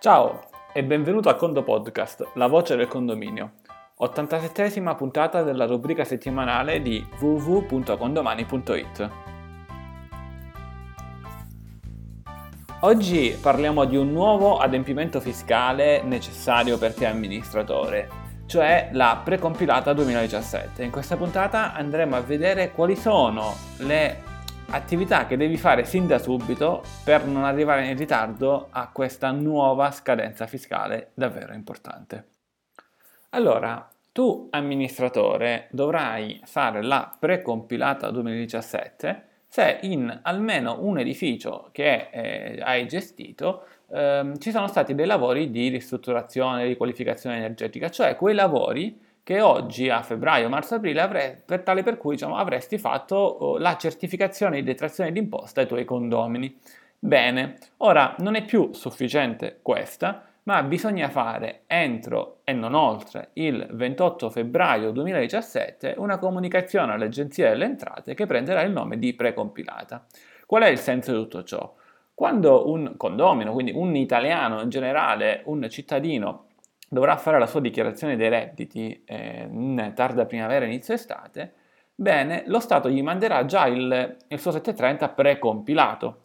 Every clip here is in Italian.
Ciao e benvenuto a Condo Podcast, la voce del condominio. 87esima puntata della rubrica settimanale di www.condomani.it. Oggi parliamo di un nuovo adempimento fiscale necessario per te amministratore, cioè la precompilata 2017. In questa puntata andremo a vedere quali sono le attività che devi fare sin da subito per non arrivare in ritardo a questa nuova scadenza fiscale davvero importante. Allora, tu amministratore dovrai fare la precompilata 2017 se in almeno un edificio che eh, hai gestito eh, ci sono stati dei lavori di ristrutturazione, di qualificazione energetica, cioè quei lavori che oggi a febbraio, marzo, aprile avre, per tale per cui diciamo, avresti fatto oh, la certificazione di detrazione d'imposta ai tuoi condomini. Bene, ora non è più sufficiente questa, ma bisogna fare entro e non oltre il 28 febbraio 2017 una comunicazione all'Agenzia delle Entrate che prenderà il nome di precompilata. Qual è il senso di tutto ciò? Quando un condomino, quindi un italiano in generale, un cittadino, dovrà fare la sua dichiarazione dei redditi eh, in tarda primavera, inizio estate, bene, lo Stato gli manderà già il, il suo 730 precompilato.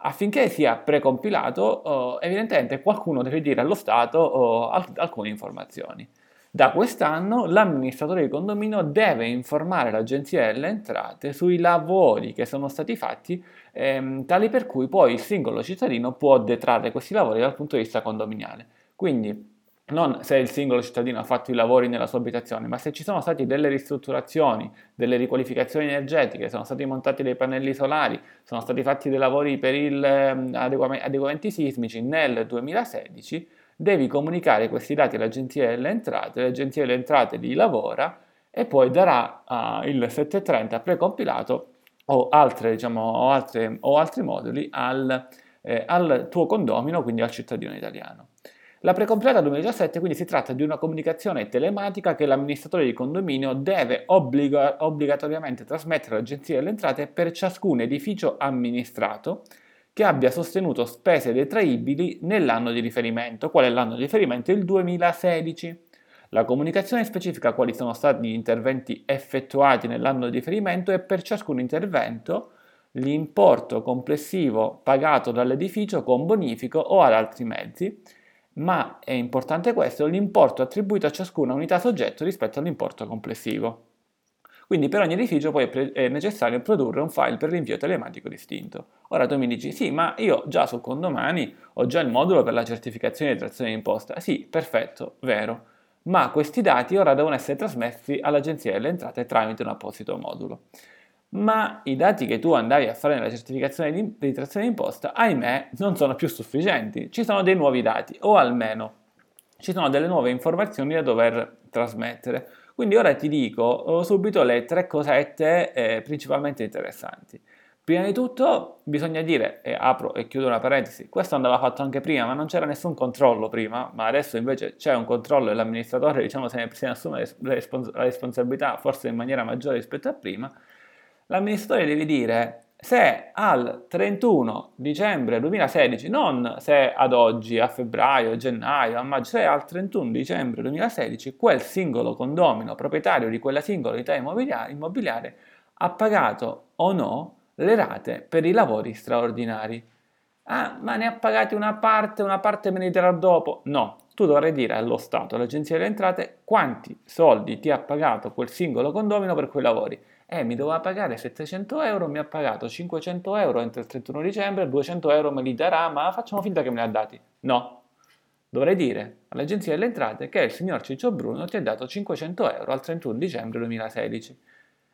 Affinché sia precompilato, oh, evidentemente qualcuno deve dire allo Stato oh, alcune informazioni. Da quest'anno l'amministratore di condominio deve informare l'Agenzia delle Entrate sui lavori che sono stati fatti, ehm, tali per cui poi il singolo cittadino può detrarre questi lavori dal punto di vista condominiale. Quindi non se il singolo cittadino ha fatto i lavori nella sua abitazione, ma se ci sono state delle ristrutturazioni, delle riqualificazioni energetiche, sono stati montati dei pannelli solari, sono stati fatti dei lavori per gli ehm, adeguamenti sismici nel 2016, devi comunicare questi dati all'Agenzia delle Entrate, l'Agenzia delle Entrate li lavora e poi darà uh, il 730 precompilato o, altre, diciamo, o, altre, o altri moduli al, eh, al tuo condomino, quindi al cittadino italiano. La precompleta 2017 quindi si tratta di una comunicazione telematica che l'amministratore di condominio deve obbliga- obbligatoriamente trasmettere all'Agenzia delle Entrate per ciascun edificio amministrato che abbia sostenuto spese detraibili nell'anno di riferimento. Qual è l'anno di riferimento? Il 2016. La comunicazione specifica quali sono stati gli interventi effettuati nell'anno di riferimento e per ciascun intervento l'importo complessivo pagato dall'edificio con bonifico o ad altri mezzi ma è importante questo, l'importo attribuito a ciascuna unità soggetto rispetto all'importo complessivo. Quindi per ogni edificio poi è necessario produrre un file per l'invio telematico distinto. Ora tu mi dici, sì, ma io già su Condomani ho già il modulo per la certificazione di trazione d'imposta. Sì, perfetto, vero. Ma questi dati ora devono essere trasmessi all'Agenzia delle Entrate tramite un apposito modulo ma i dati che tu andavi a fare nella certificazione di, di trazione d'imposta, ahimè, non sono più sufficienti. Ci sono dei nuovi dati, o almeno ci sono delle nuove informazioni da dover trasmettere. Quindi ora ti dico subito le tre cosette eh, principalmente interessanti. Prima di tutto bisogna dire, e apro e chiudo una parentesi, questo andava fatto anche prima, ma non c'era nessun controllo prima, ma adesso invece c'è un controllo e l'amministratore diciamo, se ne assume la responsabilità forse in maniera maggiore rispetto a prima l'amministratore deve dire se al 31 dicembre 2016, non se ad oggi, a febbraio, a gennaio, a maggio, se al 31 dicembre 2016 quel singolo condomino proprietario di quella singola unità immobiliare, immobiliare ha pagato o no le rate per i lavori straordinari. Ah, ma ne ha pagati una parte, una parte me ne darà dopo? No, tu dovrai dire allo Stato, all'Agenzia delle Entrate, quanti soldi ti ha pagato quel singolo condomino per quei lavori eh, mi doveva pagare 700 euro, mi ha pagato 500 euro entro il 31 dicembre, 200 euro me li darà, ma facciamo finta che me li ha dati. No, dovrei dire all'Agenzia delle Entrate che il signor Ciccio Bruno ti ha dato 500 euro al 31 dicembre 2016.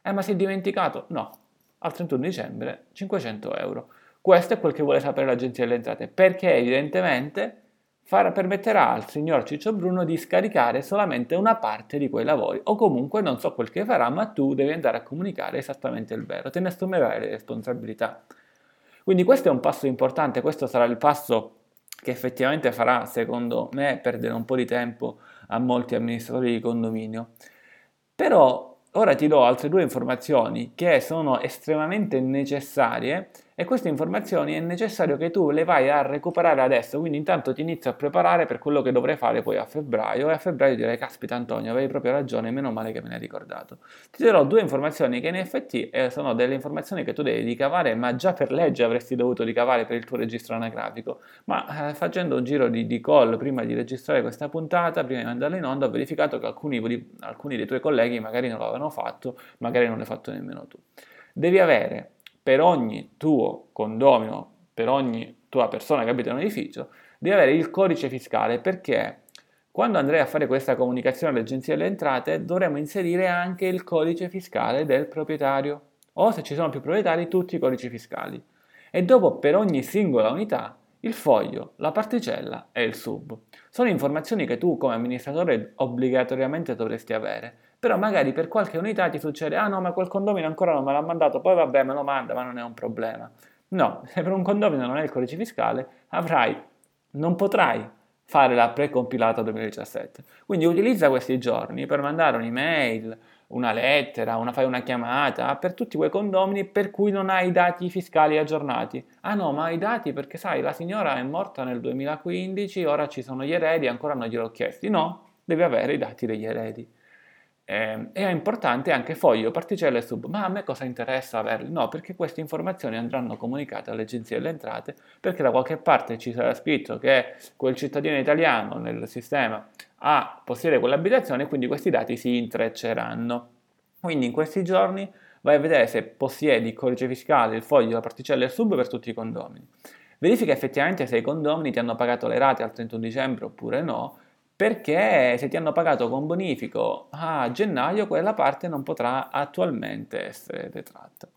Eh, ma si è dimenticato? No, al 31 dicembre 500 euro. Questo è quel che vuole sapere l'Agenzia delle Entrate, perché evidentemente far, permetterà al signor Ciccio Bruno di scaricare solamente una parte di quei lavori o comunque non so quel che farà, ma tu devi andare a comunicare esattamente il vero, te ne assumerai le responsabilità. Quindi questo è un passo importante, questo sarà il passo che effettivamente farà, secondo me, perdere un po' di tempo a molti amministratori di condominio. Però ora ti do altre due informazioni che sono estremamente necessarie e queste informazioni è necessario che tu le vai a recuperare adesso, quindi intanto ti inizio a preparare per quello che dovrei fare poi a febbraio e a febbraio direi caspita Antonio avevi proprio ragione, meno male che me ne hai ricordato. Ti darò due informazioni che in effetti eh, sono delle informazioni che tu devi ricavare ma già per legge avresti dovuto ricavare per il tuo registro anagrafico, ma eh, facendo un giro di, di, call prima di registrare questa puntata, prima di mandarla in onda ho verificato che alcuni, alcuni dei tuoi colleghi magari non l'avevano fatto, magari non l'hai fatto nemmeno tu. Devi avere per ogni tuo condomino, per ogni tua persona che abita in un edificio, devi avere il codice fiscale perché quando andrei a fare questa comunicazione all'Agenzia delle Entrate dovremo inserire anche il codice fiscale del proprietario. O se ci sono più proprietari tutti i codici fiscali. E dopo per ogni singola unità il foglio, la particella e il sub. Sono informazioni che tu come amministratore obbligatoriamente dovresti avere però magari per qualche unità ti succede, ah no, ma quel condomino ancora non me l'ha mandato, poi vabbè me lo manda, ma non è un problema. No, se per un condomino non è il codice fiscale, avrai, non potrai fare la precompilata 2017. Quindi utilizza questi giorni per mandare un'email, una lettera, una, fai una chiamata per tutti quei condomini per cui non hai i dati fiscali aggiornati. Ah no, ma i dati perché sai, la signora è morta nel 2015, ora ci sono gli eredi, ancora non gliel'ho chiesti. No, devi avere i dati degli eredi. Eh, è importante anche foglio, particelle e sub, ma a me cosa interessa averli? No, perché queste informazioni andranno comunicate all'Agenzia delle Entrate perché da qualche parte ci sarà scritto che quel cittadino italiano nel sistema ha, possiede quell'abitazione quindi questi dati si intrecceranno. Quindi in questi giorni vai a vedere se possiedi il codice fiscale, il foglio, la particella e il sub per tutti i condomini. Verifica effettivamente se i condomini ti hanno pagato le rate al 31 dicembre oppure no perché se ti hanno pagato con bonifico a gennaio quella parte non potrà attualmente essere detratta.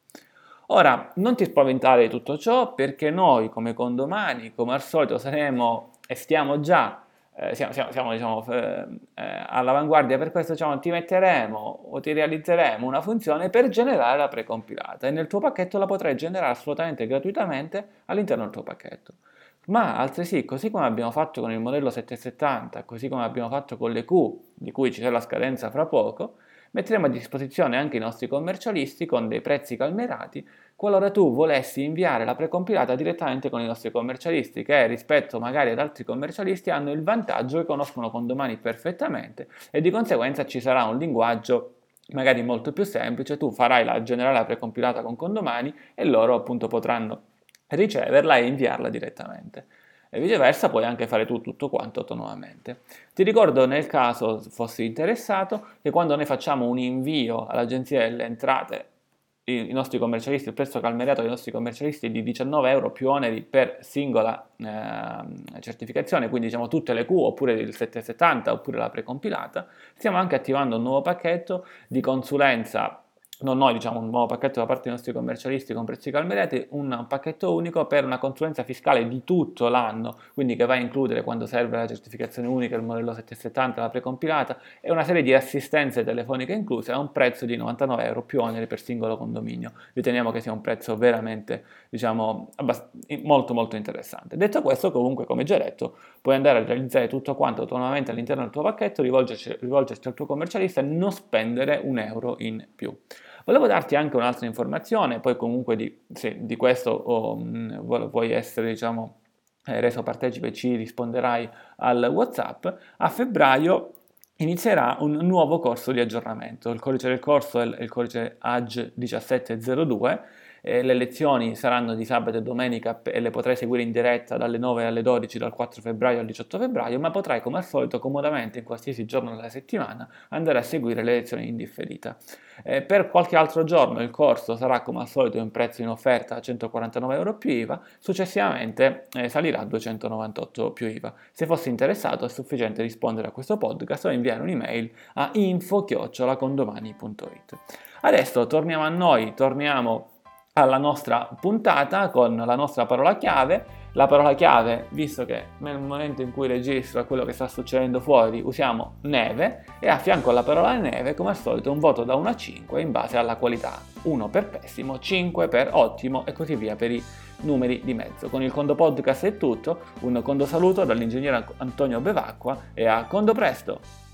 Ora, non ti spaventare di tutto ciò perché noi come condomani, come al solito, saremo e stiamo già, eh, siamo, siamo, siamo diciamo, eh, all'avanguardia, per questo diciamo, ti metteremo o ti realizzeremo una funzione per generare la precompilata e nel tuo pacchetto la potrai generare assolutamente gratuitamente all'interno del tuo pacchetto ma altresì, così come abbiamo fatto con il modello 770, così come abbiamo fatto con le Q, di cui ci sarà la scadenza fra poco, metteremo a disposizione anche i nostri commercialisti con dei prezzi calmerati qualora tu volessi inviare la precompilata direttamente con i nostri commercialisti che rispetto magari ad altri commercialisti hanno il vantaggio che conoscono condomani perfettamente e di conseguenza ci sarà un linguaggio magari molto più semplice, tu farai la generale precompilata con condomani e loro appunto potranno riceverla e inviarla direttamente. E viceversa puoi anche fare tu tutto quanto autonomamente. Ti ricordo nel caso fossi interessato che quando noi facciamo un invio all'agenzia delle entrate i nostri commercialisti, il prezzo calmerato dei nostri commercialisti è di 19 euro più oneri per singola eh, certificazione, quindi diciamo tutte le Q oppure il 770 oppure la precompilata, stiamo anche attivando un nuovo pacchetto di consulenza non noi diciamo un nuovo pacchetto da parte dei nostri commercialisti con prezzi calmerati, un pacchetto unico per una consulenza fiscale di tutto l'anno, quindi che va a includere quando serve la certificazione unica, il modello 770, la precompilata e una serie di assistenze telefoniche incluse a un prezzo di 99 euro più oneri per singolo condominio. Riteniamo che sia un prezzo veramente, diciamo, abbast- molto molto interessante. Detto questo, comunque, come già detto, puoi andare a realizzare tutto quanto autonomamente all'interno del tuo pacchetto, rivolgerci, rivolgerti al tuo commercialista e non spendere un euro in più. Volevo darti anche un'altra informazione, poi comunque di, se di questo oh, vuoi essere diciamo, eh, reso partecipe ci risponderai al WhatsApp. A febbraio inizierà un nuovo corso di aggiornamento. Il codice del corso è il codice AG 1702 eh, le lezioni saranno di sabato e domenica e le potrai seguire in diretta dalle 9 alle 12 dal 4 febbraio al 18 febbraio, ma potrai come al solito comodamente in qualsiasi giorno della settimana andare a seguire le lezioni in differita. Eh, per qualche altro giorno il corso sarà come al solito in prezzo in offerta a 149 euro più IVA, successivamente eh, salirà a 298 più IVA. Se fossi interessato è sufficiente rispondere a questo podcast o inviare un'email a info-condomani.it. Adesso torniamo a noi, torniamo alla nostra puntata con la nostra parola chiave. La parola chiave, visto che nel momento in cui registro quello che sta succedendo fuori, usiamo neve e a fianco alla parola neve, come al solito, un voto da 1 a 5 in base alla qualità. 1 per pessimo, 5 per ottimo e così via per i numeri di mezzo. Con il Condo Podcast è tutto, un condo saluto dall'ingegnere Antonio Bevacqua e a condo presto!